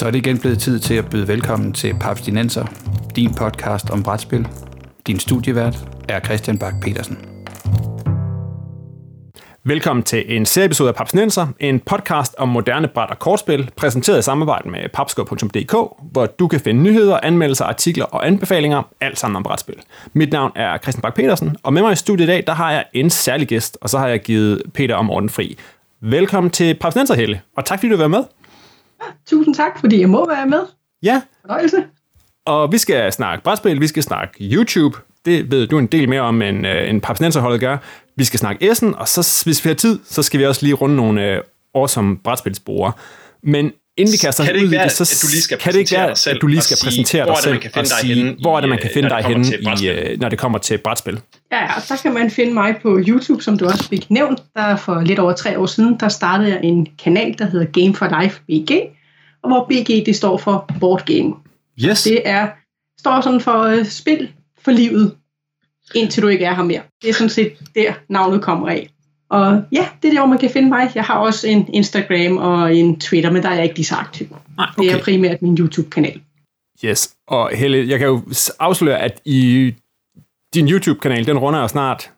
Så er det igen blevet tid til at byde velkommen til Papstinenser, din podcast om brætspil. Din studievært er Christian Bak petersen Velkommen til en serieepisode af Papsnenser, en podcast om moderne bræt- og kortspil, præsenteret i samarbejde med papskov.dk, hvor du kan finde nyheder, anmeldelser, artikler og anbefalinger, alt sammen om brætspil. Mit navn er Christian Bak petersen og med mig i studiet i dag, der har jeg en særlig gæst, og så har jeg givet Peter om orden fri. Velkommen til Papsnenser, Helle, og tak fordi du var med. Tusind tak, fordi jeg må være med. Ja. Fornøjelse. Og vi skal snakke brætspil, vi skal snakke YouTube. Det ved du en del mere om, end, uh, end Papsnenserholdet gør. Vi skal snakke Essen, og så, hvis vi har tid, så skal vi også lige runde nogle uh, awesome brætspilsbrugere. Men inden vi kaster kan det ikke være, det, så at du lige skal kan det ikke være, at du lige skal præsentere dig selv og sige, hvor er det, man kan finde dig henne, i, uh, når det kommer til brætspil? Ja, og der kan man finde mig på YouTube, som du også fik nævnt. Der for lidt over tre år siden, der startede jeg en kanal, der hedder Game for Life BG, og hvor BG det står for Board Game. Yes. Det er, står sådan for uh, spil for livet, indtil du ikke er her mere. Det er sådan set der, navnet kommer af. Og ja, det er der, hvor man kan finde mig. Jeg har også en Instagram og en Twitter, men der er jeg ikke lige så aktiv. Nej, okay. Det er primært min YouTube-kanal. Yes, og Helle, jeg kan jo afsløre, at i din YouTube-kanal, den runder jo snart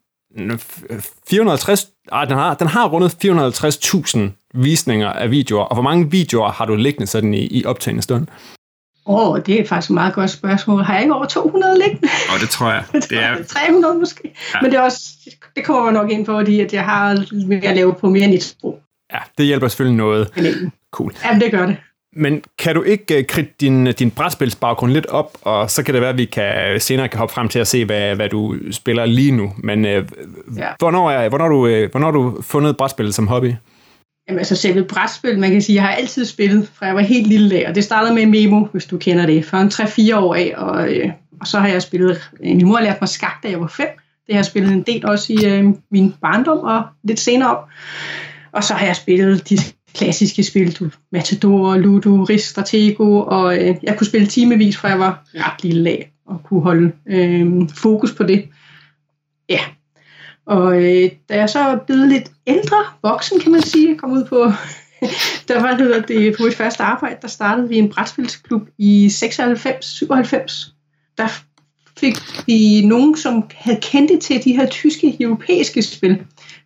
450, ah, den, har, den har rundet 450.000 visninger af videoer, og hvor mange videoer har du liggende sådan i, i optagende stund? Åh, oh, det er faktisk et meget godt spørgsmål. Har jeg ikke over 200 liggende? Åh, oh, det tror jeg. Det er 300 måske. Ja. Men det, er også, det kommer nok ind på, fordi at jeg har mere at lave på mere end et sprog. Ja, det hjælper selvfølgelig noget. Cool. Ja, det gør det. Men kan du ikke uh, kridte din, din brætspilsbaggrund lidt op, og så kan det være, at vi kan, senere kan hoppe frem til at se, hvad, hvad du spiller lige nu. Men uh, ja. hvornår, er, hvornår, du, hvornår har du fundet brætspil som hobby? Jamen altså selve brætspil, man kan sige, jeg har altid spillet, fra jeg var helt lille af, og det startede med Memo, hvis du kender det, for en 3-4 år af, og, øh, og så har jeg spillet, øh, min mor lærte mig skak, da jeg var 5, det har jeg spillet en del også i øh, min barndom og lidt senere op, og så har jeg spillet de klassiske spil, du, Matador, Ludo, Risk, Stratego, og øh, jeg kunne spille timevis, fra jeg var ret lille af, og kunne holde øh, fokus på det. Ja, og øh, da jeg så er blevet lidt ældre, voksen kan man sige, kom ud på, der var det, det på mit første arbejde, der startede vi en brætspilsklub i 96-97. Der fik vi nogen, som havde kendt til de her tyske, europæiske spil,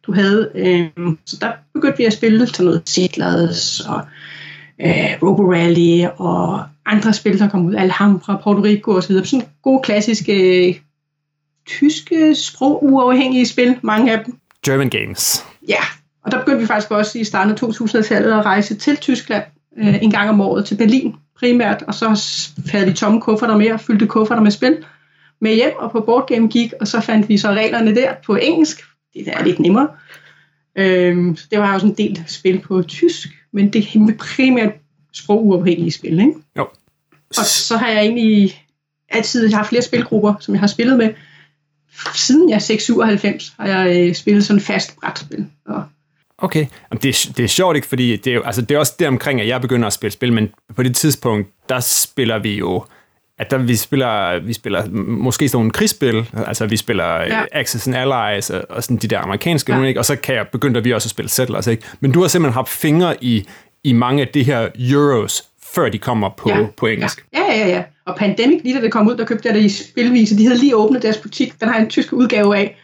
du havde. Øh, så der begyndte vi at spille sådan noget Settlers og øh, Robo Rally og andre spil, der kom ud, Alhambra, Puerto Rico osv. Sådan gode klassiske øh, tyske sprog uafhængige spil, mange af dem. German Games. Ja, og der begyndte vi faktisk også i starten af 2000-tallet at rejse til Tyskland øh, en gang om året til Berlin primært, og så havde vi tomme kufferter med og fyldte kufferter med spil med hjem og på Board Game Geek, og så fandt vi så reglerne der på engelsk. Det er lidt nemmere. Øhm, det var også en del spil på tysk, men det er primært sproguafhængige spil, ikke? Jo. Og så har jeg egentlig altid haft flere spilgrupper, som jeg har spillet med, siden jeg er 6-97 har jeg øh, spillet sådan fast brætspil. Og Okay, det er, det er sjovt ikke, fordi det er, altså, det er også der omkring, at jeg begynder at spille spil, men på det tidspunkt, der spiller vi jo, at der, vi spiller, vi spiller måske sådan nogle krigsspil, altså vi spiller ja. Axis and Allies og, og sådan de der amerikanske ja. ikke? og så kan jeg, begynder vi også at spille Settlers, ikke? Men du har simpelthen haft fingre i, i mange af de her euros, før de kommer på, ja. på engelsk. Ja. ja, ja, ja. Og Pandemic, lige da det kom ud, der købte jeg det i spilvise. De havde lige åbnet deres butik. Den har en tysk udgave af.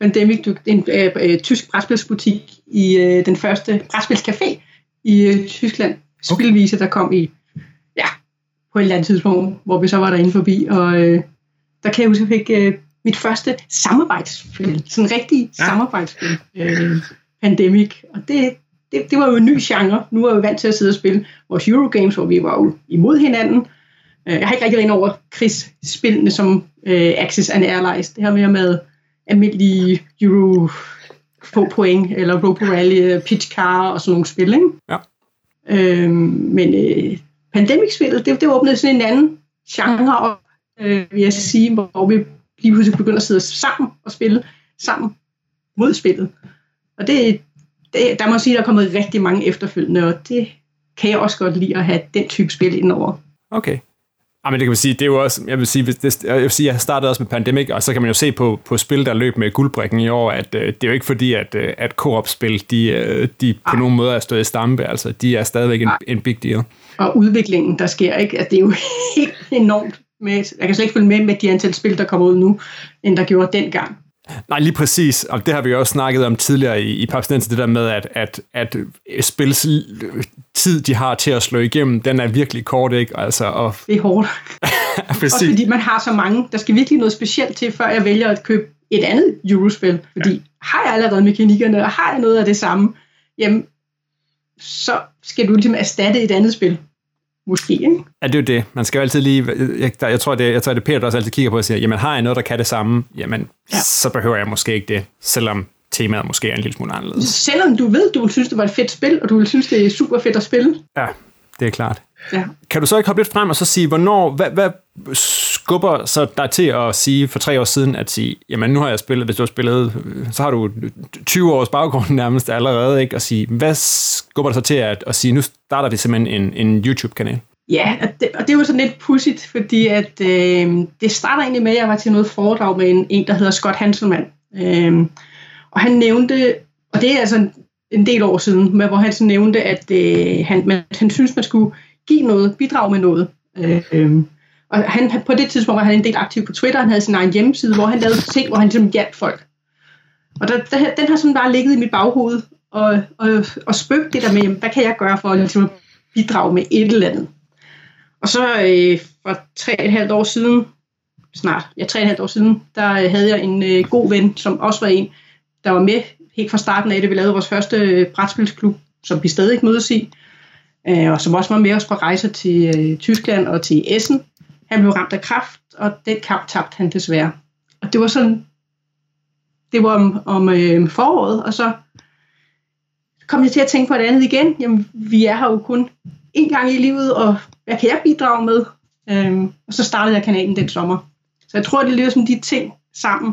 Pandemic, en øh, øh, tysk brætspilsbutik i øh, den første brætspilscafé i øh, Tyskland. Spilvise, der kom i, ja, på et eller andet tidspunkt, hvor vi så var derinde forbi. Og øh, der kan jeg huske, at jeg fik øh, mit første samarbejdsspil. Sådan en rigtig ja. samarbejdsspil. Øh, Pandemic. Og det, det, det var jo en ny genre. Nu er vi vant til at sidde og spille vores Eurogames, hvor vi var jo imod hinanden. Jeg har ikke rigtig ind over krigsspillene som øh, Axis and Airlines. Det her mere med almindelige Euro få point, eller Robo Rally, Pitch Car og sådan nogle spil, ikke? Ja. Øhm, men øh, Pandemic-spillet, det, det åbnede sådan en anden genre op, øh, vil jeg sige, hvor vi lige pludselig begynder at sidde sammen og spille sammen mod spillet. Og det, det, der må sige, at der er kommet rigtig mange efterfølgende, og det kan jeg også godt lide at have den type spil indover. Okay. Ja, men det kan man sige, det er jo også, jeg vil sige, det, jeg vil sige, jeg startede også med Pandemic, og så kan man jo se på, på spil, der løb med guldbrikken i år, at øh, det er jo ikke fordi, at, øh, at co-op-spil, de, øh, de på Ej. nogen måde er stået i stampe, altså de er stadigvæk en, en big deal. Og udviklingen, der sker, ikke? At det er jo helt enormt med, jeg kan slet ikke følge med med de antal spil, der kommer ud nu, end der gjorde dengang. Nej, lige præcis, og det har vi jo også snakket om tidligere i, i Papsnens, det der med, at, at, at spils tid, de har til at slå igennem, den er virkelig kort, ikke? Altså, og... Det er hårdt. Også fordi man har så mange. Der skal virkelig noget specielt til, før jeg vælger at købe et andet Eurospil. Fordi ja. har jeg allerede mekanikkerne, og har jeg noget af det samme, jamen, så skal du ligesom erstatte et andet spil. Måske, ikke? Ja, det er jo det. Man skal jo altid lige... Jeg, der, jeg tror, det, jeg tror, det er Peter, der også altid kigger på og siger, jamen har jeg noget, der kan det samme, jamen ja. så behøver jeg måske ikke det, selvom temaet måske er en lille smule anderledes. Selvom du ved, du vil synes, det var et fedt spil, og du vil synes, det er super fedt at spille. Ja, det er klart. Ja. Kan du så ikke hoppe lidt frem og så sige, hvornår, hvad, hvad skubber så dig til at sige for tre år siden, at sige, jamen nu har jeg spillet, hvis du har spillet, så har du 20 års baggrund nærmest allerede, ikke? Og sige, hvad skubber dig så til at, at sige, nu starter det simpelthen en, en YouTube-kanal? Ja, og det, og det var sådan lidt pudsigt, fordi at, øh, det starter egentlig med, at jeg var til noget foredrag med en, en der hedder Scott Hanselman. Øh, og han nævnte, og det er altså en, en del år siden, med, hvor han så nævnte, at øh, han, man, han synes, man skulle give noget, bidrage med noget. Øh, øh, og han, på det tidspunkt var han en del aktiv på Twitter, han havde sin egen hjemmeside, hvor han lavede ting, hvor han ligesom hjalp folk. Og der, der, den har sådan bare ligget i mit baghoved, og, og, og spøgt det der med, hvad kan jeg gøre for at ligesom, bidrage med et eller andet. Og så øh, for tre og et halvt år siden, snart, ja, tre og et halvt år siden, der øh, havde jeg en øh, god ven, som også var en, der var med helt fra starten af, da vi lavede vores første øh, brætspilsklub, som vi stadig ikke mødes i, øh, og som også var med os på rejser til øh, Tyskland og til Essen. Han blev ramt af kraft, og den kamp tabte han desværre. Og det var sådan, det var om, om øh, foråret, og så kom jeg til at tænke på et andet igen. Jamen, vi er her jo kun én gang i livet, og hvad kan jeg bidrage med? Øhm, og så startede jeg kanalen den sommer. Så jeg tror, det er som de ting sammen,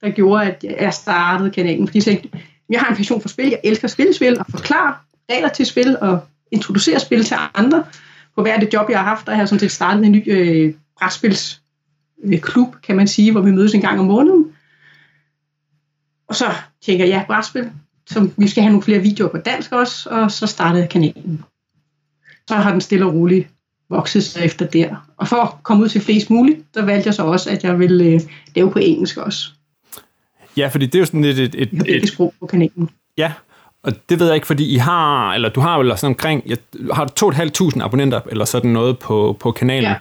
der gjorde, at jeg startede kanalen. Fordi jeg tænkte, jeg har en passion for spil, jeg elsker spillespil og forklare regler til spil og introducere spil til andre. På hver det job, jeg har haft, der har jeg sådan set startet en ny øh, brætspilsklub, kan man sige, hvor vi mødes en gang om måneden. Og så tænker jeg, ja, brætspil, som vi skal have nogle flere videoer på dansk også, og så startede kanalen. Så har den stille og roligt vokset sig efter der. Og for at komme ud til flest muligt, der valgte jeg så også, at jeg ville øh, lave på engelsk også. Ja, fordi det er jo sådan lidt et... et, et, et sprog på kanalen. Ja, og det ved jeg ikke, fordi I har, eller du har vel sådan omkring, jeg, har 2.500 abonnenter, eller sådan noget på, på kanalen. Ja.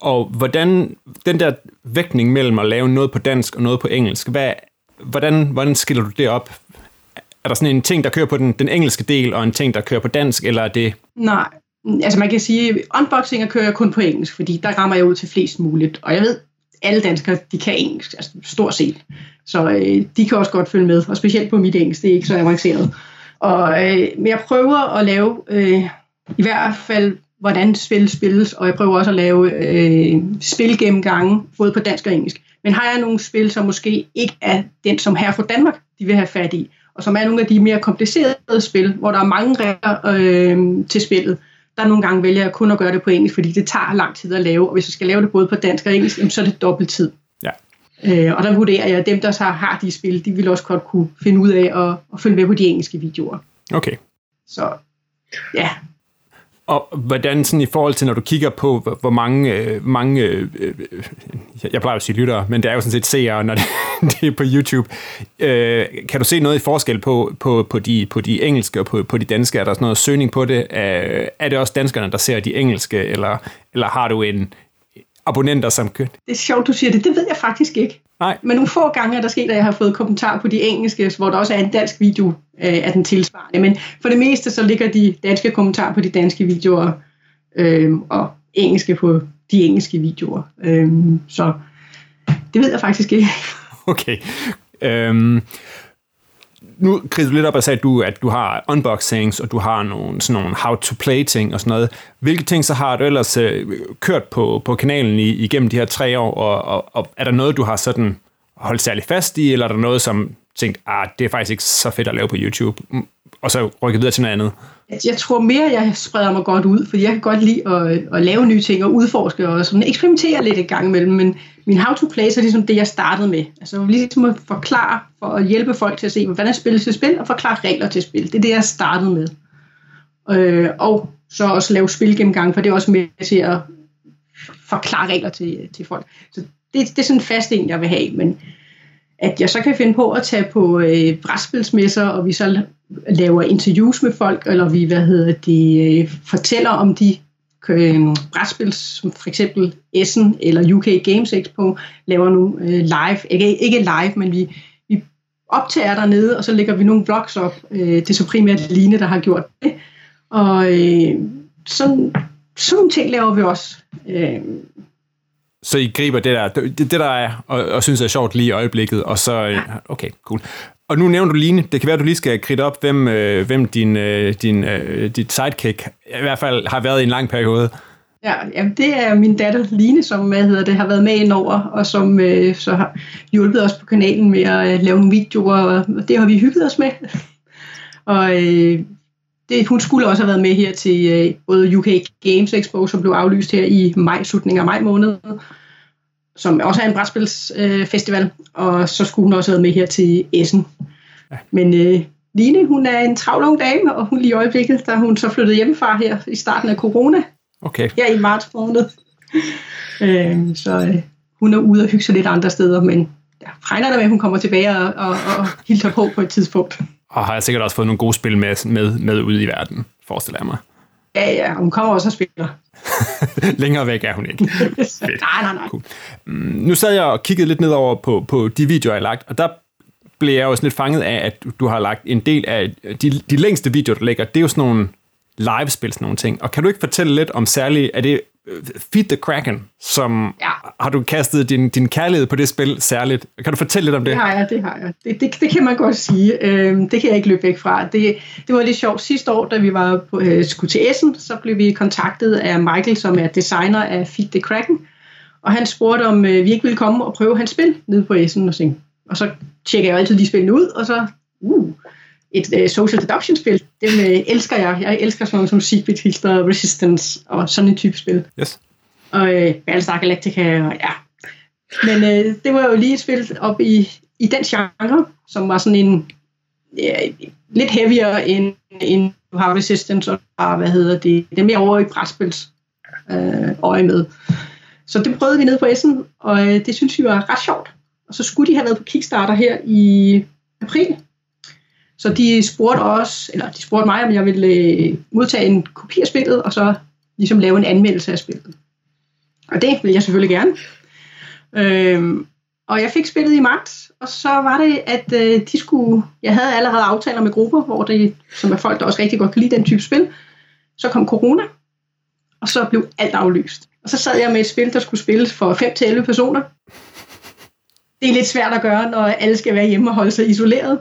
Og hvordan, den der vægtning mellem at lave noget på dansk og noget på engelsk, hvad, hvordan, hvordan skiller du det op? Er der sådan en ting, der kører på den, den engelske del, og en ting, der kører på dansk, eller er det... Nej, altså man kan sige, unboxinger kører jeg kun på engelsk, fordi der rammer jeg ud til flest muligt. Og jeg ved, alle danskere, de kan engelsk, altså stort set. Så øh, de kan også godt følge med, og specielt på mit engelsk, det er ikke så avanceret. Og, øh, men jeg prøver at lave øh, i hvert fald, hvordan spil spilles, og jeg prøver også at lave øh, spilgennemgange, både på dansk og engelsk. Men har jeg nogle spil, som måske ikke er den, som her fra Danmark, de vil have fat i, og som er nogle af de mere komplicerede spil, hvor der er mange regler øh, til spillet, der nogle gange vælger jeg kun at gøre det på engelsk, fordi det tager lang tid at lave, og hvis jeg skal lave det både på dansk og engelsk, så er det dobbelt tid. Øh, og der vurderer jeg, at dem, der så har de spil, de vil også godt kunne finde ud af at, at følge med på de engelske videoer. Okay. Så ja. Og hvordan sådan i forhold til, når du kigger på, hvor mange, øh, mange øh, øh, jeg plejer at sige lyttere, men det er jo sådan set seere, når det, det er på YouTube. Øh, kan du se noget i forskel på, på, på, de, på de engelske og på, på de danske? Er der sådan noget søgning på det? Er, er det også danskerne, der ser de engelske, eller, eller har du en, abonnenter, som... Det er sjovt, du siger det. Det ved jeg faktisk ikke. Nej. Men nogle få gange er der sket, at jeg har fået kommentar på de engelske, hvor der også er en dansk video øh, af den tilsvarende. Men for det meste, så ligger de danske kommentarer på de danske videoer, øh, og engelske på de engelske videoer. Øh, så det ved jeg faktisk ikke. Okay. Øhm, nu kridte du lidt op og sagde, at du, at du har unboxings, og du har nogle, sådan nogle how-to-play-ting og sådan noget. Hvilke ting så har du ellers øh, kørt på, på kanalen i, igennem de her tre år, og, og, og er der noget, du har sådan holdt særlig fast i, eller er der noget, som tænkt, ah, det er faktisk ikke så fedt at lave på YouTube, og så rykke videre til noget andet? Altså, jeg tror mere, jeg spreder mig godt ud, fordi jeg kan godt lide at, at lave nye ting og udforske og sådan eksperimentere lidt i gang imellem, men min how-to-play er ligesom det, jeg startede med. Altså ligesom at forklare, for at hjælpe folk til at se, hvordan er spillet til spil, og forklare regler til spil. Det er det, jeg startede med. Øh, og så også lave spilgennemgang, for det er også med til at forklare regler til, til folk. Så det, det er sådan en fast en, jeg vil have, men at jeg så kan finde på at tage på øh, brætspilsmesser, og vi så laver interviews med folk, eller vi, hvad hedder det, øh, fortæller om de øh, brætspil, som for eksempel Essen eller UK Games Expo, laver nu øh, live, ikke, ikke live, men vi, vi optager dernede, og så lægger vi nogle vlogs op. Øh, det er så primært Line, der har gjort det. Og øh, sådan, sådan nogle ting laver vi også. Øh, så I griber det der, det, det der er, og, og synes er sjovt lige i øjeblikket, og så, ja. okay, cool. Og nu nævner du Line, det kan være, at du lige skal kridte op, hvem, øh, hvem din, øh, din, øh, dit sidekick i hvert fald har været i en lang periode. Ja, jamen det er min datter Line, som hvad hedder det, har været med indover, og som øh, så har hjulpet os på kanalen med at øh, lave nogle videoer, og det har vi hygget os med. og øh, det, hun skulle også have været med her til øh, både UK Games Expo, som blev aflyst her i maj, slutningen af maj måned, som også er en brætspilsfestival, øh, og så skulle hun også have med her til Essen. Ja. Men øh, Line, hun er en travl ung dame, og hun lige i øjeblikket, da hun så flyttede hjemmefra her i starten af corona, okay. her i marts måned. øh, så øh, hun er ude og hygge sig lidt andre steder, men jeg regner der med, at hun kommer tilbage og, og, og hilser på på et tidspunkt. Og har jeg sikkert også fået nogle gode spil med, med, med ud i verden, forestiller jeg mig. Ja, ja, hun kommer også og spiller. Længere væk er hun ikke. nej, nej, nej. Cool. Mm, nu sad jeg og kiggede lidt nedover på, på de videoer, jeg har lagt, og der blev jeg jo sådan lidt fanget af, at du har lagt en del af de, de længste videoer, du lægger, det er jo sådan nogle live-spil, sådan nogle ting. Og kan du ikke fortælle lidt om særligt, er det Feed the Kraken, som ja. har du kastet din, din kærlighed på det spil særligt. Kan du fortælle lidt om det? Det har jeg, det har jeg. Det, det, det kan man godt sige. Øhm, det kan jeg ikke løbe væk fra. Det, det var lidt sjovt. Sidste år, da vi var på, øh, skulle til Essen, så blev vi kontaktet af Michael, som er designer af Feed the Kraken. Og han spurgte, om øh, vi ikke ville komme og prøve hans spil nede på Essen. Og, og så tjekker jeg altid de spillene ud, og så... Uh, et uh, social deduction-spil. Dem uh, elsker jeg. Jeg elsker sådan noget som Secret Hitler, Resistance og sådan en type spil. Yes. Og uh, Battlestar Galactica, og ja. Men uh, det var jo lige et spil op i, i den genre, som var sådan en uh, lidt heavier end, end du har Resistance og har, hvad hedder det, det er mere over i brætspils uh, øje med. Så det prøvede vi ned på Essen, og uh, det synes vi var ret sjovt. Og så skulle de have været på Kickstarter her i april, så de spurgte os, eller de spurgte mig, om jeg ville øh, modtage en kopi af spillet, og så ligesom lave en anmeldelse af spillet. Og det ville jeg selvfølgelig gerne. Øhm, og jeg fik spillet i marts, og så var det, at øh, de skulle, jeg havde allerede aftaler med grupper, hvor det, som er folk, der også rigtig godt kan lide den type spil. Så kom corona, og så blev alt aflyst. Og så sad jeg med et spil, der skulle spilles for 5-11 personer. Det er lidt svært at gøre, når alle skal være hjemme og holde sig isoleret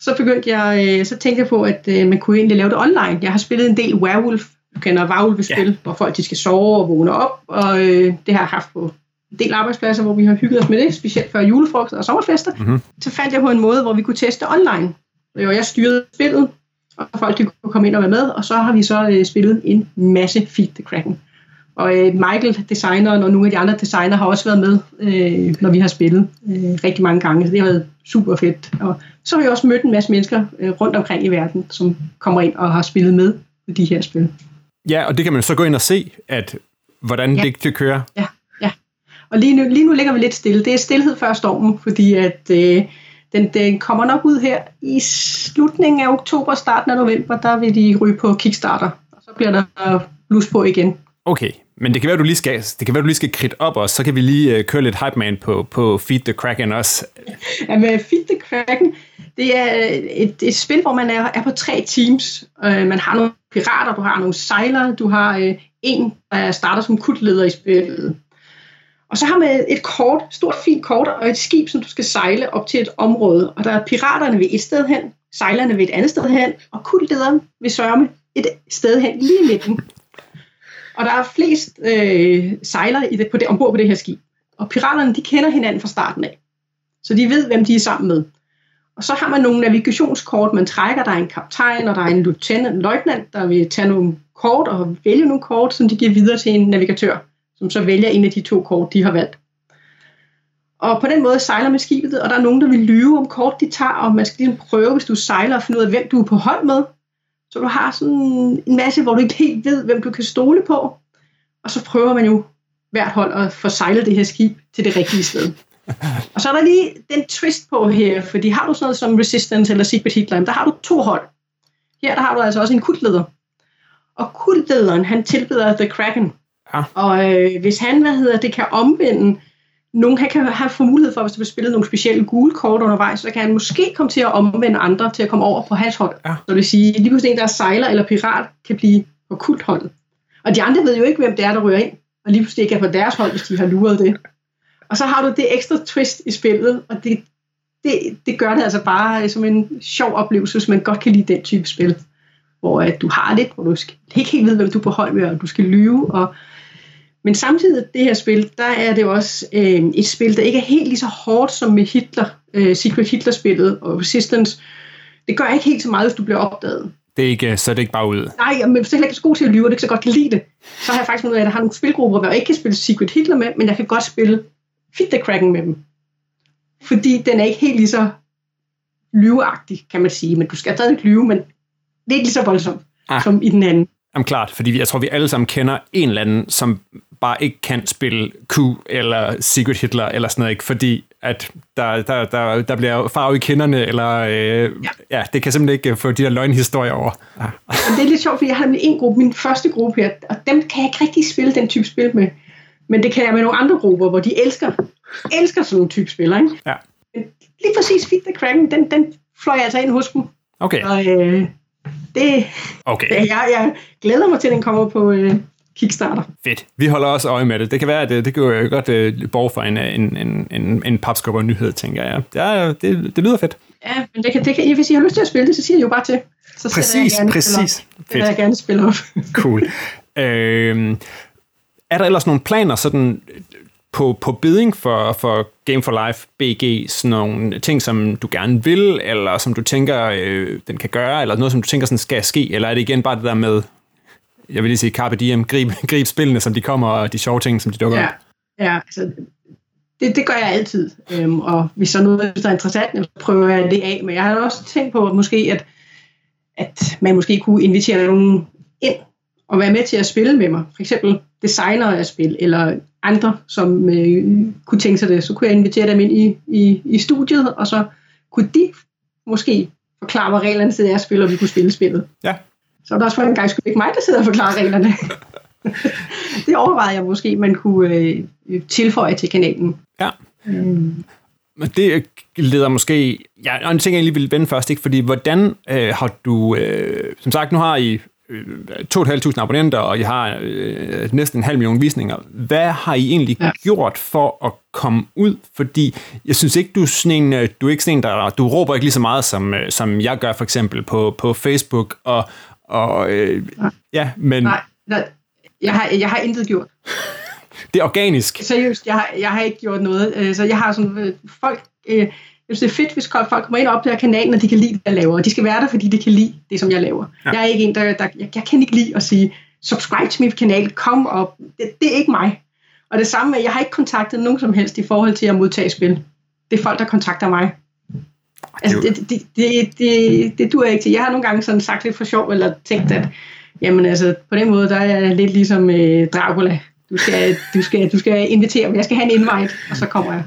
så begyndte jeg, øh, så tænkte jeg på, at øh, man kunne egentlig lave det online. Jeg har spillet en del Werewolf, du kender Werewolf-spil, ja. hvor folk de skal sove og vågne op, og øh, det har jeg haft på en del arbejdspladser, hvor vi har hygget os med det, specielt før julefrokost og sommerfester. Mm-hmm. Så fandt jeg på en måde, hvor vi kunne teste online. Og jeg styrede spillet, og folk de kunne komme ind og være med, og så har vi så øh, spillet en masse Feed the Kraken. Og øh, Michael, designeren, og nogle af de andre designer har også været med, øh, når vi har spillet øh, rigtig mange gange. Så det har været super fedt. Og så har vi også mødt en masse mennesker øh, rundt omkring i verden, som kommer ind og har spillet med på de her spil. Ja, og det kan man så gå ind og se, at hvordan ja. det, det kører. Ja, ja. Og lige nu, lige nu ligger vi lidt stille. Det er stillhed før stormen, fordi at øh, den, den kommer nok ud her i slutningen af oktober, starten af november, der vil de ryge på Kickstarter. Og så bliver der blus på igen. Okay, men det kan være, du lige skal, det kan være, du lige skal kridte op os, så kan vi lige uh, køre lidt hype man på, på Feed the Kraken også. Jamen, Feed the Kraken, det er øh, et, et spil, hvor man er, er på tre teams. Uh, man har nogle pirater, du har nogle sejlere, du har uh, en, der starter som kutleder i spillet. Og så har man et kort, stort fint kort og et skib, som du skal sejle op til et område. Og der er piraterne ved et sted hen, sejlerne ved et andet sted hen, og kutlederen vil sørge et sted hen lige i midten. Og der er flest øh, sejlere i det, på det, ombord på det her skib. Og piraterne, de kender hinanden fra starten af. Så de ved, hvem de er sammen med. Og så har man nogle navigationskort, man trækker. Der er en kaptajn, og der er en lieutenant, løjtnant, der vil tage nogle kort og vælge nogle kort, som de giver videre til en navigatør, som så vælger en af de to kort, de har valgt. Og på den måde sejler man skibet, og der er nogen, der vil lyve om kort, de tager, og man skal ligesom prøve, hvis du sejler, at finde ud af, hvem du er på hold med. Så du har sådan en masse, hvor du ikke helt ved, hvem du kan stole på. Og så prøver man jo hvert hold at få sejlet det her skib til det rigtige sted. Og så er der lige den twist på her, fordi har du sådan noget som Resistance eller Secret Hitler, der har du to hold. Her der har du altså også en kultleder. Og kultlederen, han tilbeder The Kraken. Ja. Og øh, hvis han, hvad hedder det, kan omvende nogen, han kan have få mulighed for, hvis der bliver spillet nogle specielle gule kort undervejs, så kan han måske komme til at omvende andre til at komme over på hans hold. Ja. Så det vil sige, lige pludselig en, der er sejler eller pirat, kan blive på kultholdet. Og de andre ved jo ikke, hvem det er, der ryger ind, og lige pludselig ikke er på deres hold, hvis de har luret det. Og så har du det ekstra twist i spillet, og det, det, det gør det altså bare som en sjov oplevelse, hvis man godt kan lide den type spil. Hvor at du har lidt, hvor du skal, ikke helt ved, hvem du er på hold med, og du skal lyve. Og, men samtidig det her spil, der er det også øh, et spil, der ikke er helt lige så hårdt som med Hitler, øh, Secret Hitler-spillet og Resistance. Det gør ikke helt så meget, hvis du bliver opdaget. Det er ikke, så er det ikke bare ud. Nej, men hvis heller ikke er så god til at lyve, og ikke så godt kan lide det, så har jeg faktisk noget af, at jeg har nogle spilgrupper, hvor jeg ikke kan spille Secret Hitler med, men jeg kan godt spille Fit the Kraken med dem. Fordi den er ikke helt lige så lyveagtig, kan man sige. Men du skal stadig lyve, men det er ikke lige så voldsomt ah. som i den anden. Jamen klart, fordi jeg tror, vi alle sammen kender en eller anden, som bare ikke kan spille Q eller Secret Hitler eller sådan noget, ikke? fordi at der, der, der, der bliver farve i kinderne, eller øh, ja. ja, det kan simpelthen ikke få de der løgnhistorier over. Ja. Det er lidt sjovt, fordi jeg har en gruppe, min første gruppe her, og dem kan jeg ikke rigtig spille den type spil med. Men det kan jeg med nogle andre grupper, hvor de elsker, elsker sådan en type spiller. Ikke? Ja. Men lige præcis Fit the Kraken, den, den fløj altså ind hos dem. Okay, Og øh, det, okay. jeg, jeg glæder mig til, at den kommer på øh, Kickstarter. Fedt. Vi holder også øje med det. Det kan være, at det, det kan jo godt uh, borge for en, en, en, en, en papskubber nyhed, tænker jeg. Ja, det, det lyder fedt. Ja, men det kan, det kan, hvis I har lyst til at spille det, så siger I jo bare til. Så sætter jeg Præcis, gerne præcis. op. Det vil jeg gerne spille op. Cool. øhm, er der ellers nogle planer sådan på, på bidding for, for Game for Life BG, sådan nogle ting, som du gerne vil, eller som du tænker, øh, den kan gøre, eller noget, som du tænker, sådan skal ske, eller er det igen bare det der med, jeg vil lige sige Carpe Diem, grib, grib spillene, som de kommer, og de sjove ting, som de dukker Ja, op? ja altså, det, det gør jeg altid. Øhm, og hvis der er noget, der er interessant, så prøver jeg det af. Men jeg har også tænkt på, at måske, at, at man måske kunne invitere nogen ind og være med til at spille med mig. For eksempel designere af spil, eller andre, som øh, kunne tænke sig det. Så kunne jeg invitere dem ind i, i, i studiet, og så kunne de måske forklare mig reglerne til deres spil, og vi kunne spille spillet. Ja. Så er der også for en gang skyld ikke mig, der sidder og forklarer reglerne. det overvejede jeg måske, man kunne øh, tilføje til kanalen. Ja. Øhm, Men det leder måske... Ja, og en ting, jeg lige vil vende først, ikke? fordi hvordan øh, har du... Øh, som sagt, nu har I øh, 2.500 abonnenter, og I har øh, næsten en halv million visninger. Hvad har I egentlig ja. Ja. gjort for at komme ud? Fordi jeg synes ikke, du er sådan en, øh, du er ikke sådan en, der... Du råber ikke lige så meget, som, øh, som jeg gør for eksempel på, på Facebook, og, og øh, Nej. ja, men nej, nej, jeg har, jeg har intet gjort. det er organisk. Seriøst, jeg har, jeg har ikke gjort noget. Øh, Så jeg har sådan, øh, folk, øh, jeg synes, det er fedt, hvis folk kommer ind og opdager kanalen, og de kan lide, det jeg laver. Og de skal være der, fordi de kan lide det, som jeg laver. Ja. Ja. Jeg er ikke en, der, der jeg, jeg kan ikke lide at sige, subscribe til min kanal, kom op. Det, det er ikke mig. Og det samme med, jeg har ikke kontaktet nogen som helst i forhold til at modtage spil. Det er folk, der kontakter mig. Altså, Det det, det, det, det, duer ikke til. Jeg har nogle gange sådan sagt lidt for sjov, eller tænkt, at jamen, altså, på den måde, der er jeg lidt ligesom øh, Dracula. Du skal, du, skal, du skal invitere mig. Jeg skal have en invite, og så kommer jeg.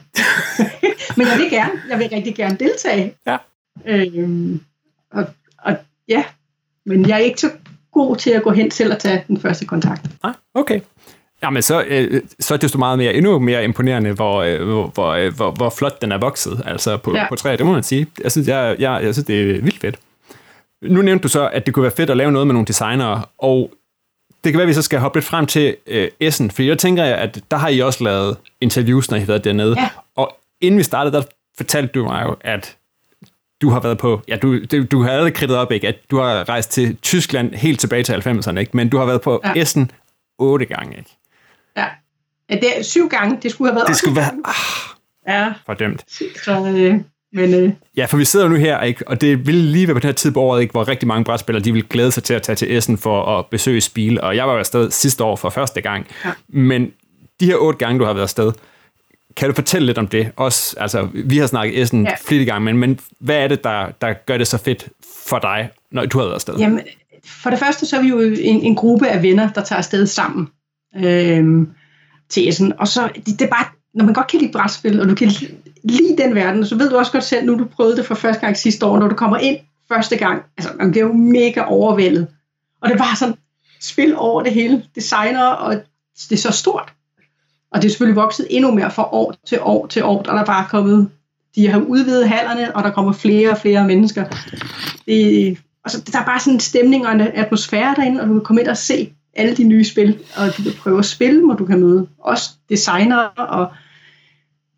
Men jeg vil gerne. Jeg vil rigtig gerne deltage. Ja. Øhm, og, og ja, men jeg er ikke så god til at gå hen selv og tage den første kontakt. Ah, okay. Jamen, så, øh, så er det desto meget mere, endnu mere imponerende, hvor, øh, hvor, hvor, øh, hvor, hvor flot den er vokset, altså på, ja. På træet, det må man sige. Jeg synes, jeg, jeg, jeg synes, det er vildt fedt. Nu nævnte du så, at det kunne være fedt at lave noget med nogle designere, og det kan være, at vi så skal hoppe lidt frem til øh, Essen, for jeg tænker, at der har I også lavet interviews, når I har været dernede. Ja. Og inden vi startede, der fortalte du mig jo, at du har været på, ja, du, du, du har allerede kridtet op, ikke, at du har rejst til Tyskland helt tilbage til 90'erne, ikke? men du har været på. Ja. Essen otte gange, ikke? Ja. ja det er syv gange. Det skulle have været Det skulle være ah, Ja, fordømt. så øh, Men, øh, Ja, for vi sidder jo nu her, ikke? og det vil lige være på den her tid på året, ikke? hvor rigtig mange brætspillere de vil glæde sig til at tage til Essen for at besøge Spil, og jeg var jo afsted sidste år for første gang. Ja. Men de her otte gange, du har været afsted, kan du fortælle lidt om det? Også, altså, vi har snakket Essen. Ja. flere gange, men, men hvad er det, der, der gør det så fedt for dig, når du har været afsted? Jamen, for det første så er vi jo en, en gruppe af venner, der tager afsted sammen øhm, til Essen. Og så, det, det er bare, når man godt kan lide brætspil, og du kan lide den verden, så ved du også godt selv, nu du prøvede det for første gang sidste år, når du kommer ind første gang, altså man bliver jo mega overvældet. Og det var sådan, spil over det hele, designer, og det er så stort. Og det er selvfølgelig vokset endnu mere fra år til år til år, der er bare kommet, de har udvidet hallerne, og der kommer flere og flere mennesker. Det, altså, der er bare sådan en stemning og en atmosfære derinde, og du kan komme ind og se alle de nye spil, og du kan prøve at spille dem, og du kan møde også designere, og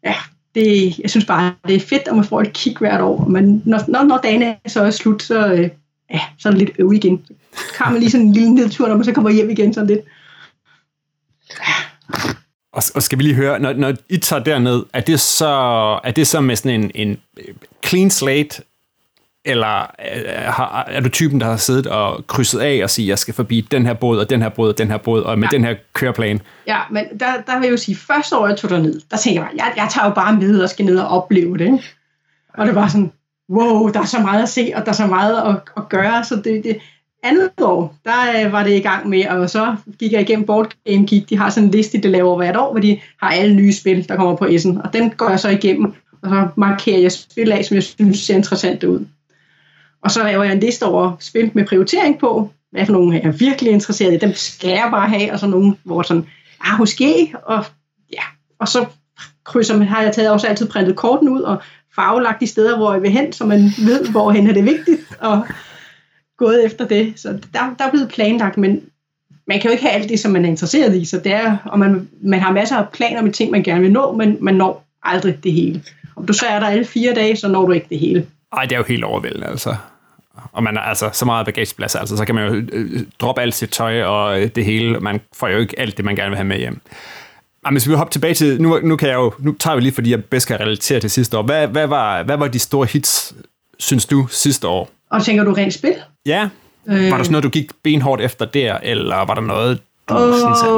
ja, det, jeg synes bare, det er fedt, at man får et kig hvert år, men når, når, når dagen er så er slut, så, øh, ja, så er det lidt øv igen. Så kan man lige sådan en lille nedtur, når man så kommer hjem igen sådan lidt. Og, og skal vi lige høre, når, når I tager derned, er det så, er det så med sådan en, en øh, clean slate, eller er, har- er du typen, der har siddet og krydset af og sige, jeg skal forbi den her båd, og den her båd, og den her båd, og med ja. Den her køreplan? Ja, men der, der vil jeg jo sige, første år jeg tog derned, der tænkte jeg bare, jeg, jeg tager jo bare med og skal ned og opleve det. Ikke? Og det var sådan, wow, der er så meget at se, og der er så meget at, at gøre. Så det, det andet år, der øh, var det i gang med, og så gik jeg igennem Board Game Geek. De har sådan en liste, de laver hvert år, hvor de har alle nye spil, der kommer på Essen. Og den går jeg så igennem, og så markerer jeg spil af, som jeg synes ser interessant ud. Og så laver jeg en liste over spil med prioritering på. Hvad for nogle er virkelig interesseret i? Dem skal jeg bare have, og så nogle, hvor sådan, ah, måske, og ja, og så krydser man, har jeg taget også altid printet korten ud, og farvelagt de steder, hvor jeg vil hen, så man ved, hvorhen er det vigtigt, og gået efter det. Så der, der er blevet planlagt, men man kan jo ikke have alt det, som man er interesseret i, så det er, og man, man har masser af planer med ting, man gerne vil nå, men man når aldrig det hele. Om du så er der alle fire dage, så når du ikke det hele. Ej, det er jo helt overvældende, altså. Og man er altså så meget bagageplads, altså, så kan man jo øh, droppe alt sit tøj og øh, det hele. Man får jo ikke alt det, man gerne vil have med hjem. Jamen, hvis vi vil hoppe tilbage til, nu, nu, kan jeg jo, nu tager vi lige, fordi jeg bedst kan relatere til sidste år. Hvad, hvad, var, hvad var de store hits, synes du, sidste år? Og tænker du rent spil? Ja, Øh, var der sådan noget, du gik benhårdt efter der, eller var der noget, du sådan sagde,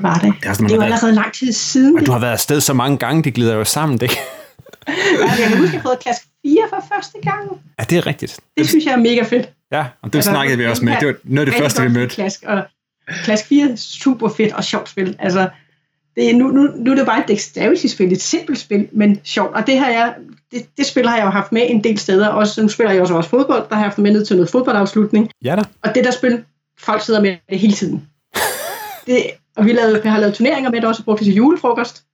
hvad var det? er sådan, Det er jo har været- allerede lang tid siden. Og du har været afsted så mange gange, det glider jo sammen, det. Jeg kan huske, at jeg fået klasse 4 for første gang. Ja, det er rigtigt. Det synes jeg er mega fedt. Ja, og det altså, snakkede vi også med. Det var noget af det første, vi mødte. Klask, og klask 4 er super fedt og sjovt spil. Altså, det er, nu, nu, nu er det bare et dexterity-spil, et simpelt spil, men sjovt. Og det, har jeg, det, det spil har jeg jo haft med en del steder. Også, nu spiller jeg også, også fodbold, der har jeg haft med ned til noget fodboldafslutning. Ja da. Og det der spil, folk sidder med det hele tiden. Det, og vi, lavede, vi har lavet turneringer med det også, og brugt det til julefrokost.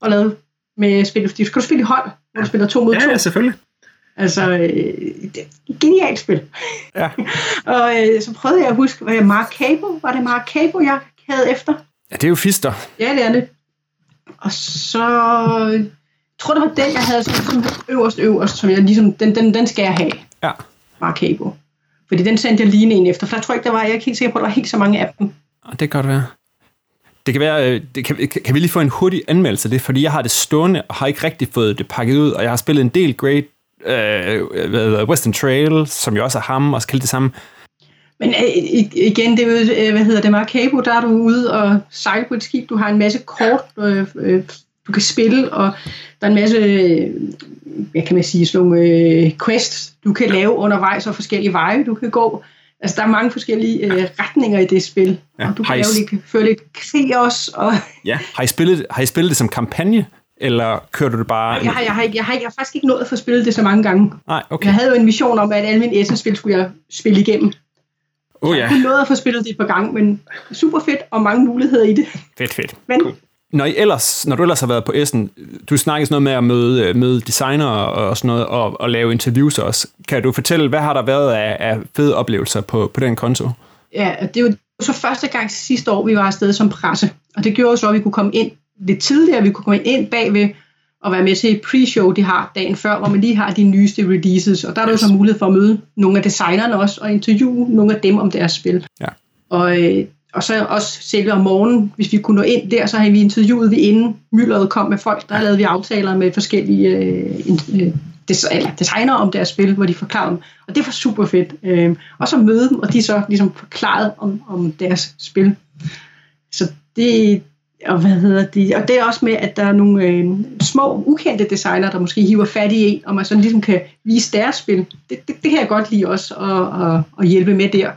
Og lavet med spil, fordi du skal spille i hold, hvor du spiller to mod to. selvfølgelig. Altså, øh, et genialt spil. Ja. og øh, så prøvede jeg at huske, var det Maracabo? Var det Maracabo, jeg havde efter? ja, det er jo fister. Ja, det er det. Og så jeg tror det var den, jeg havde sådan, som øverst øverst, som jeg ligesom, den, den, den skal jeg have, Ja. Maracabo. Fordi den sendte jeg lige en efter, for jeg tror ikke, der var, jeg er ikke helt sikker på, at der var helt så mange af dem. Og det kan godt være. Det kan være, øh, det kan, kan vi lige få en hurtig anmeldelse af det, fordi jeg har det stående, og har ikke rigtig fået det pakket ud, og jeg har spillet en del Great øh, Western Trail, som jo også er ham, og skal det samme. Men øh, igen, det er jo, øh, hvad hedder det, Maracabo, der er du ude og sejle på et skib, du har en masse kort, øh, øh, du kan spille, og der er en masse, hvad kan man sige, sådan nogle øh, quests, du kan lave undervejs, og forskellige veje, du kan gå. Altså, der er mange forskellige øh, retninger i det spil, Ja. og du Har kan I s- lidt, føre lidt krig også, og Ja. Har I, spillet, har I spillet det som kampagne, eller kører du det bare... jeg har, jeg, har, ikke- jeg, har, jeg har faktisk ikke nået at få spillet det så mange gange. Nej, okay. Jeg havde jo en mission om, at alle mine Essen-spil skulle jeg spille igennem. Oh, Jeg ja. kunne nå at få spillet det et par gange, men super fedt, og mange muligheder i det. Fedt, fedt. Men Når, I ellers, når du ellers har været på Essen, du snakker sådan noget med at møde, øh, møde designer og sådan noget, og, og lave interviews også. Kan du fortælle, hvad har der været af, af fede oplevelser på, på den konto? Ja, det var så første gang sidste år, vi var afsted som presse. Og det gjorde jo så, at vi kunne komme ind lidt tidligere. Vi kunne komme ind bagved og være med til et pre-show, de har dagen før, hvor man lige har de nyeste releases. Og der er der jo så mulighed for at møde nogle af designerne også, og interviewe nogle af dem om deres spil. Ja. Og, øh, og så også selve om morgenen, hvis vi kunne nå ind der, så havde vi interviewet vi inden myldret kom med folk, der lavede vi aftaler med forskellige øh, øh eller designer om deres spil, hvor de forklarede dem, og det var super fedt. Øh, og så møde dem, og de så ligesom forklarede om, om deres spil. Så det, og hvad hedder det, og det er også med, at der er nogle øh, små, ukendte designer, der måske hiver fat i en, og man sådan ligesom kan vise deres spil. Det, det, det kan jeg godt lide også at, at, at hjælpe med der.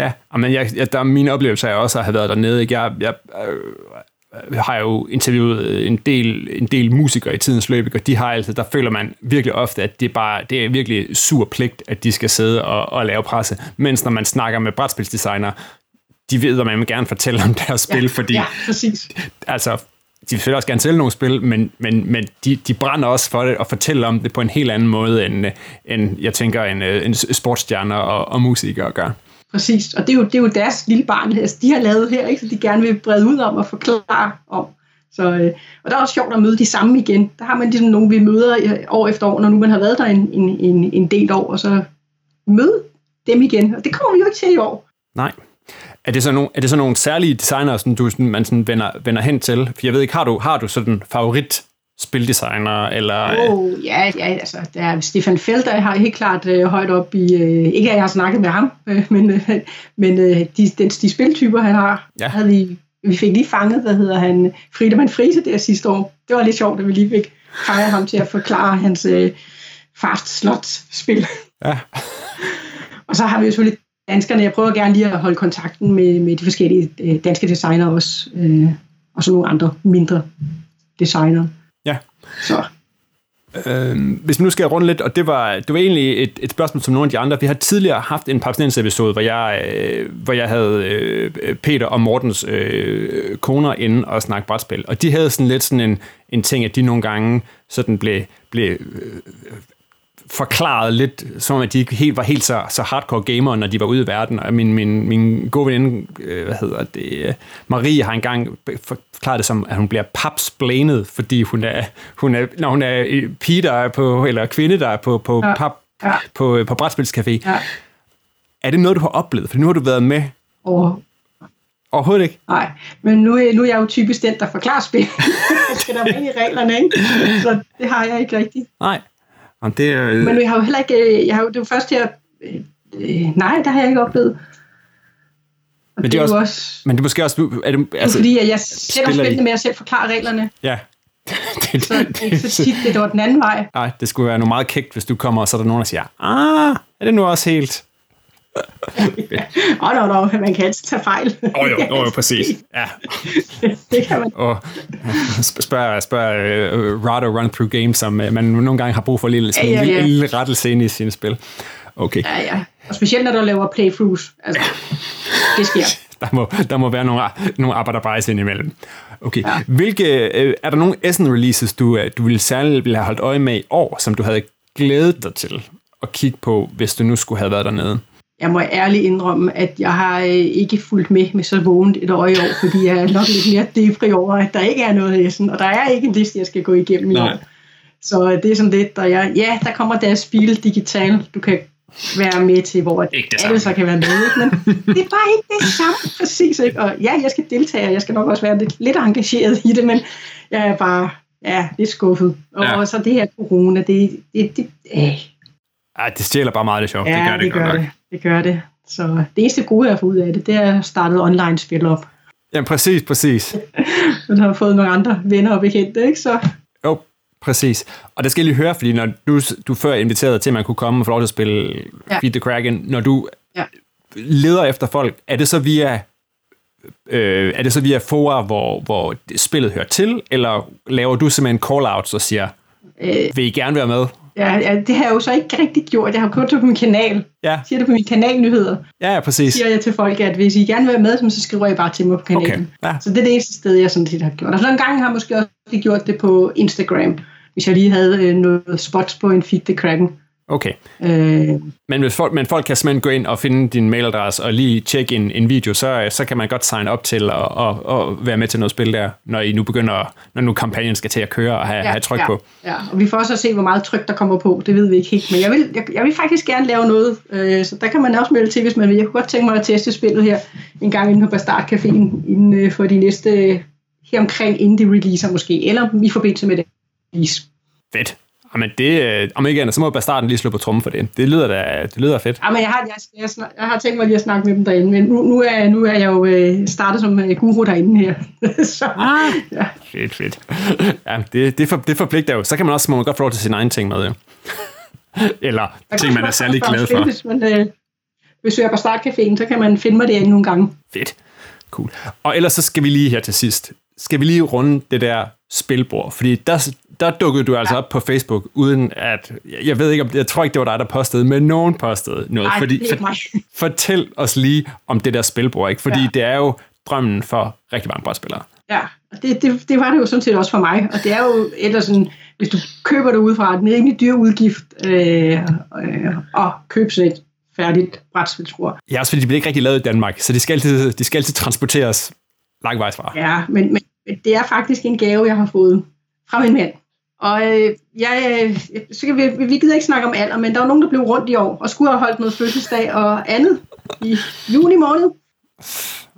Ja, men jeg, jeg, der, mine oplevelser er også at have været dernede. Ikke? Jeg, jeg øh, har jo interviewet en del, en del musikere i tidens løb, og de har altid, der føler man virkelig ofte, at det er, bare, det er virkelig sur pligt, at de skal sidde og, og lave presse. Mens når man snakker med brætspilsdesigner, de ved, at man vil gerne fortælle om deres spil, ja, fordi ja, præcis. altså, de vil også gerne sælge nogle spil, men, men, men de, de brænder også for det og fortæller om det på en helt anden måde, end, end jeg tænker, en, en sportsstjerner og, og musikere gør. Præcis, og det er, jo, det er jo deres lille barn, altså, de har lavet her, ikke? så de gerne vil brede ud om og forklare om. Så, øh, og der er også sjovt at møde de samme igen. Der har man ligesom nogen, vi møder øh, år efter år, når nu man har været der en, en, en, en del år, og så møde dem igen. Og det kommer vi jo ikke til i år. Nej. Er det så nogle, er det så nogle særlige designer, som du, man sådan vender, vender hen til? For jeg ved ikke, har du, har du sådan favorit spildesigner, eller... Oh, ja, ja, altså, der er Stefan Felder har helt klart øh, højt op i... Øh, ikke at jeg har snakket med ham, øh, men, øh, men øh, de, de, de spiltyper, han har, ja. havde vi, vi fik lige fanget, hvad hedder han, Friedemann Friese der sidste år. Det var lidt sjovt, at vi lige fik fanget ham til at forklare hans øh, fast slot spil. Ja. og så har vi jo selvfølgelig danskerne. Jeg prøver gerne lige at holde kontakten med, med de forskellige øh, danske designer også, øh, og så nogle andre mindre designer. Ja. Så. Øh, hvis vi nu skal runde lidt, og det var, det var egentlig et, et spørgsmål som nogle af de andre. Vi har tidligere haft en episode, hvor jeg, øh, hvor jeg havde øh, Peter og Mortens øh, koner inde og snakke brætspil. Og de havde sådan lidt sådan en, en ting, at de nogle gange sådan blev, blev øh, forklaret lidt, som at de ikke helt, var helt så, så hardcore gamer, når de var ude i verden. Og min, min, min gode veninde, øh, hvad hedder det, Marie har engang forklaret det som, at hun bliver papsplanet, fordi hun er, hun er, når hun er pige, der er på, eller kvinde, der er på, på ja. pap, ja. på, på brætspilscafé. Ja. Er det noget, du har oplevet? For nu har du været med Over. Overhovedet ikke? Nej, men nu, nu er jeg jo typisk den, der forklarer spil. skal der være i reglerne, ikke? Så det har jeg ikke rigtigt. Nej. Og det, øh... Men vi har jo heller ikke, jeg har jo, det var først her, øh, øh, nej, der har jeg ikke oplevet. Og men det, er også, også, men det er måske også, er det, altså, fordi at jeg selv er spændende med at selv forklare reglerne. Ja. det, så det er ikke så tit, det var den anden vej. Nej, det skulle være noget meget kægt, hvis du kommer, og så er der nogen, der siger, ah, er det nu også helt... Åh, no, no, man kan altid tage fejl. Åh oh, jo, oh, jo, præcis. Ja. det kan man. Og spørg, spørg uh, Rado Run Through Games, som uh, man nogle gange har brug for lille, sådan ja, ja, ja. en lille rettelse ind i sine spil. Okay. Ja, ja. Og specielt når du laver playthroughs. Altså, det sker. Der må, der må være nogle, nogle arbejderbejs imellem. Okay. Ja. Hvilke, uh, er der nogle Essen releases, du, uh, du ville særligt ville have holdt øje med i år, som du havde glædet dig til at kigge på, hvis du nu skulle have været dernede? Jeg må ærligt indrømme, at jeg har øh, ikke fulgt med med så vågent et i år, fordi jeg er nok lidt mere depri over, at der ikke er noget Essen, og der er ikke en liste, jeg skal gå igennem i år. Så det er sådan lidt, der jeg, ja, der kommer deres spil digital, du kan være med til, hvor alle så kan være med, ikke? men det er bare ikke det samme, præcis, ikke? og ja, jeg skal deltage, og jeg skal nok også være lidt, lidt engageret i det, men jeg er bare, ja, lidt skuffet. Og ja. så det her corona, det, det, det, øh. Ja, det stjæler bare meget det sjovt, ja, det gør det, det gør det det gør det. Så det eneste gode, jeg har fået ud af det, det er at starte online-spil op. Ja, præcis, præcis. Man har fået nogle andre venner og bekendte, ikke? Så... Jo, præcis. Og det skal jeg lige høre, fordi når du, du før inviterede til, at man kunne komme og få lov til at spille ja. Feed the Kraken, når du ja. leder efter folk, er det så via øh, er det så via fora, hvor, hvor spillet hører til, eller laver du simpelthen call-outs og siger, øh, vil I gerne være med? Ja, ja, det har jeg jo så ikke rigtig gjort. Jeg har kun på min kanal. Ja. Siger det på min kanalnyheder. Ja, ja, præcis. Siger jeg til folk, at hvis I gerne vil være med, så skriver jeg bare til mig på kanalen. Okay. Ja. Så det er det eneste sted, jeg sådan set har gjort. Og så en gang har jeg måske også gjort det på Instagram, hvis jeg lige havde øh, noget spots på en feed the Kraken. Okay. Øh, Men, hvis folk, men folk kan simpelthen gå ind og finde din mailadresse og lige tjekke en, en video, så, så kan man godt signe op til at og, og være med til noget spil der, når I nu begynder, når nu kampagnen skal til at køre og have, ja, have tryk ja, på. Ja, og vi får også at se, hvor meget tryk der kommer på. Det ved vi ikke helt. Men jeg vil, jeg, jeg vil faktisk gerne lave noget, øh, så der kan man også melde til, hvis man vil. Jeg kunne godt tænke mig at teste spillet her en gang inde på Bastard Caféen inden øh, for de næste her omkring inden de releaser måske, eller i forbindelse med det release. Fedt. Jamen det, øh, om ikke andet, så må Bastarden lige slå på trummen for det. Det lyder da det lyder fedt. Ja, men jeg har, jeg, jeg, snak, jeg har tænkt mig lige at snakke med dem derinde, men nu, nu, er, nu er jeg jo øh, startet som øh, guru derinde her. så, Ah. ja. Fedt, fedt. Ja, det, det, for, det forpligter jo. Så kan man også må man godt få lov til sin egen ting med, jo. Eller ting, man er særlig glad for. Hvis man øh, besøger Bastard Caféen, så kan man finde mig derinde nogle gange. Fedt. Cool. Og ellers så skal vi lige her til sidst, skal vi lige runde det der spilbord, fordi der, der dukkede du altså op på Facebook, uden at, jeg ved ikke, om jeg tror ikke, det var dig, der postede, men nogen postede noget. Nej, fordi, det mig. Fortæl os lige om det der spilbord, ikke? fordi ja. Ja. det er jo drømmen for rigtig mange brætspillere. Ja, og det, det, det var det jo sådan set også for mig. Og det er jo ellers sådan, hvis du køber det udefra, en rimelig dyr udgift øh, øh, og købe sådan et færdigt brætspilsbord. Ja, også fordi de bliver ikke rigtig lavet i Danmark, så de skal altid, de skal altid transporteres langvejs fra. Ja, men, men det er faktisk en gave, jeg har fået fra min mand. Og øh, jeg, øh, så kan vi, vi gider ikke snakke om alder, men der var nogen, der blev rundt i år og skulle have holdt noget fødselsdag og andet i juni måned.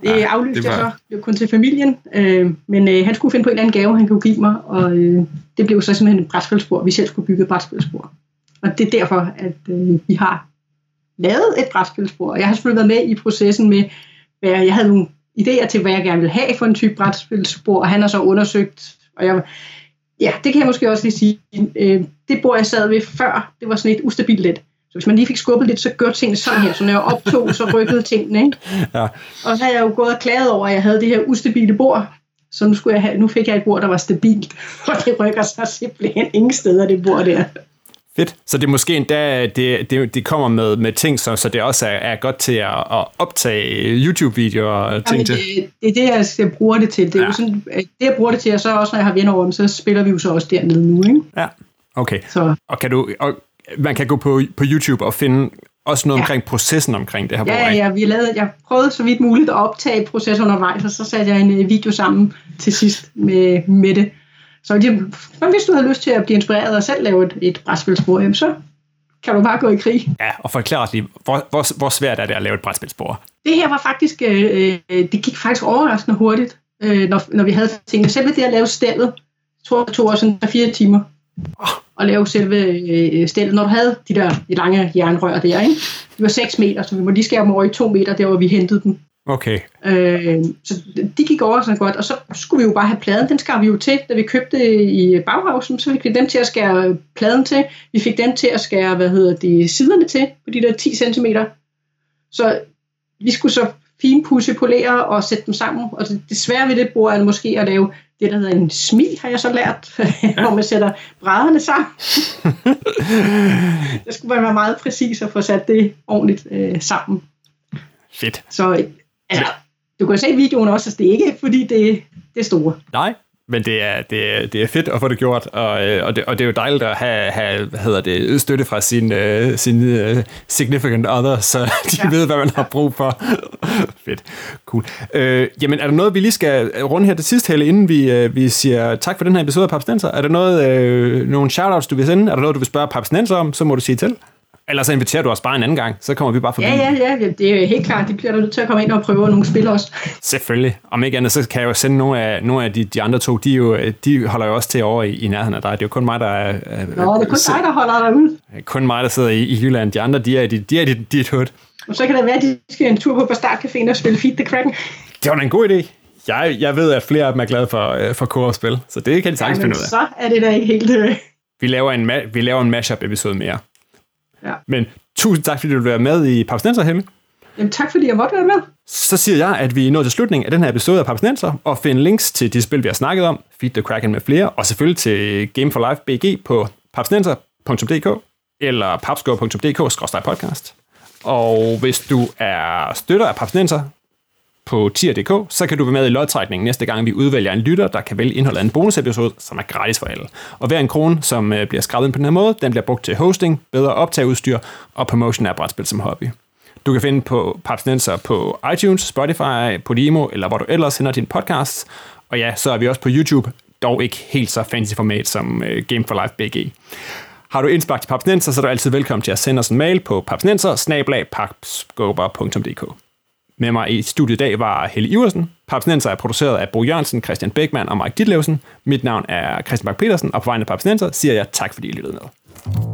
Det Ja, aflyste det var- jeg så. Det var kun til familien. Øh, men øh, han skulle finde på en eller anden gave, han kunne give mig. Og øh, det blev så simpelthen et brætspilsbord. Vi selv skulle bygge et brætspilsbord. Og det er derfor, at øh, vi har lavet et brætspilsbord. Og jeg har selvfølgelig været med i processen med, hvad jeg, jeg havde nogle idéer til, hvad jeg gerne ville have for en type brætspilsbord. Og han har så undersøgt, og jeg, ja, det kan jeg måske også lige sige. Øh, det bord, jeg sad ved før, det var sådan et ustabilt let. Så hvis man lige fik skubbet lidt, så gjorde tingene sådan her. Så når jeg optog, så rykkede tingene. Ikke? Ja. Og så havde jeg jo gået og klaget over, at jeg havde det her ustabile bord. Så nu, skulle jeg have, nu fik jeg et bord, der var stabilt. Og det rykker sig simpelthen ingen steder, det bord der. Fedt. Så det er måske endda, det, det, det kommer med, med ting, så, så det også er, er godt til at, at optage YouTube-videoer og ting Jamen, til. det, det er det, jeg skal bruge det til. Det er ja. Jo sådan, at det, jeg bruger det til, og så også, når jeg har venner over dem, så spiller vi jo så også dernede nu. Ikke? Ja, okay. Så Og, kan du, og man kan gå på, på YouTube og finde også noget Ja. omkring processen omkring det her ja, ja, vi lavede, jeg prøvede så vidt muligt at optage processen undervejs, og så satte jeg en øh, video sammen til sidst med, med det. Så de, hvis du har lyst til at blive inspireret og selv lave et, et brætspilsbord, så kan du bare gå i krig. Ja, og forklar os lige, hvor, hvor, hvor svært er det at lave et brætspilsbord? Det her var faktisk, øh, øh, det gik faktisk overraskende hurtigt, øh, når, når vi havde tingene. Selve det at lave stillet, jeg tror det tog os sådan fire timer at lave selve øh, stillet. Når du havde de der de lange jernrør der, ikke? de var 6 meter, så vi må lige skære dem over i 2 meter, der hvor vi hentede dem. Okay, Øh, så de gik overraskende godt, og så skulle vi jo bare have pladen. Den skar vi jo til, da vi købte i Bauhausen, så fik vi dem til at skære pladen til. Vi fik dem til at skære, hvad hedder det, siderne til, på de der 10 cm. Så vi skulle så finpudse, polere og sætte dem sammen. Og det, det svære ved det bord er måske at lave det, der hedder en smil, har jeg så lært, hvor man sætter brædderne sammen. der skulle man være meget præcis og få sat det ordentligt øh, sammen. fedt. Så altså, du kan se i videoen også, at det ikke fordi det, det er store. Nej, men det er, det, er, det er fedt at få det gjort, og, øh, og, det, og det er jo dejligt at have, have hvad hedder det, støtte fra sin, uh, sin uh, significant other, så de. Ja. ved, hvad man har brug for. fedt. Cool. Øh, jamen, er der noget, vi lige skal runde her til sidst, Helle, inden vi, uh, vi siger tak for den her episode af Papsnenser? Er der noget, øh, nogle shoutouts, du vil sende? Er der noget, du vil spørge Papsnenser om, så må du sige til. Ellers så inviterer du os bare en anden gang, så kommer vi bare forbi. Ja, ja, ja, det er helt klart, de bliver der nødt til at komme ind og prøve nogle spil også. Selvfølgelig. Om ikke andet, så kan jeg jo sende nogle af, nogle af de, de andre to, de, jo, de holder jo også til over i, i nærheden af dig. Det er jo kun mig, der er... Nå, det er kun dig, der holder dig ud. kun mig, der sidder i, i Jylland. De andre, de er, de, de er dit, dit hood. Og så kan det være, at de skal en tur på Bastard Caféen og spille Feed the Kraken. Det var da en god idé. Jeg, jeg ved, at flere af dem er glade for, øh, for koop-spil, så det kan de sagtens Jamen, finde ud af. så er det da ikke helt... Øh, Vi laver en, vi laver en mashup-episode mere. Ja. Men tusind tak, fordi du vil være med i Papsnenser, Helle. Jamen, tak fordi jeg måtte være med. Så siger jeg, at vi er nået til slutningen af den her episode af Papsnenser, og find links til de spil, vi har snakket om, Feed the Kraken med flere, og selvfølgelig til Game for Life BG på papsnenser.dk eller papsco.dk-podcast. Og hvis du er støtter af Papsnenser, på tier.dk, så kan du være med i lodtrækningen næste gang, vi udvælger en lytter, der kan vælge indholdet af en bonusepisode, som er gratis for alle. Og hver en krone, som øh, bliver skrevet ind på den her måde, den bliver brugt til hosting, bedre optageudstyr og promotion af brætspil som hobby. Du kan finde på Papsnenser på iTunes, Spotify, Podimo, eller hvor du ellers sender din podcast. Og ja, så er vi også på YouTube, dog ikke helt så fancy format som øh, Game for Life BG. Har du indspark til Papsnenser, så er du altid velkommen til at sende os en mail på papsnenser med mig i studiet i dag var Helle Iversen. Papsnenser er produceret af Bo Jørgensen, Christian Beckmann og Mike Ditlevsen. Mit navn er Christian Bak petersen og på vegne af Papsnenser siger jeg tak, fordi I lyttede med.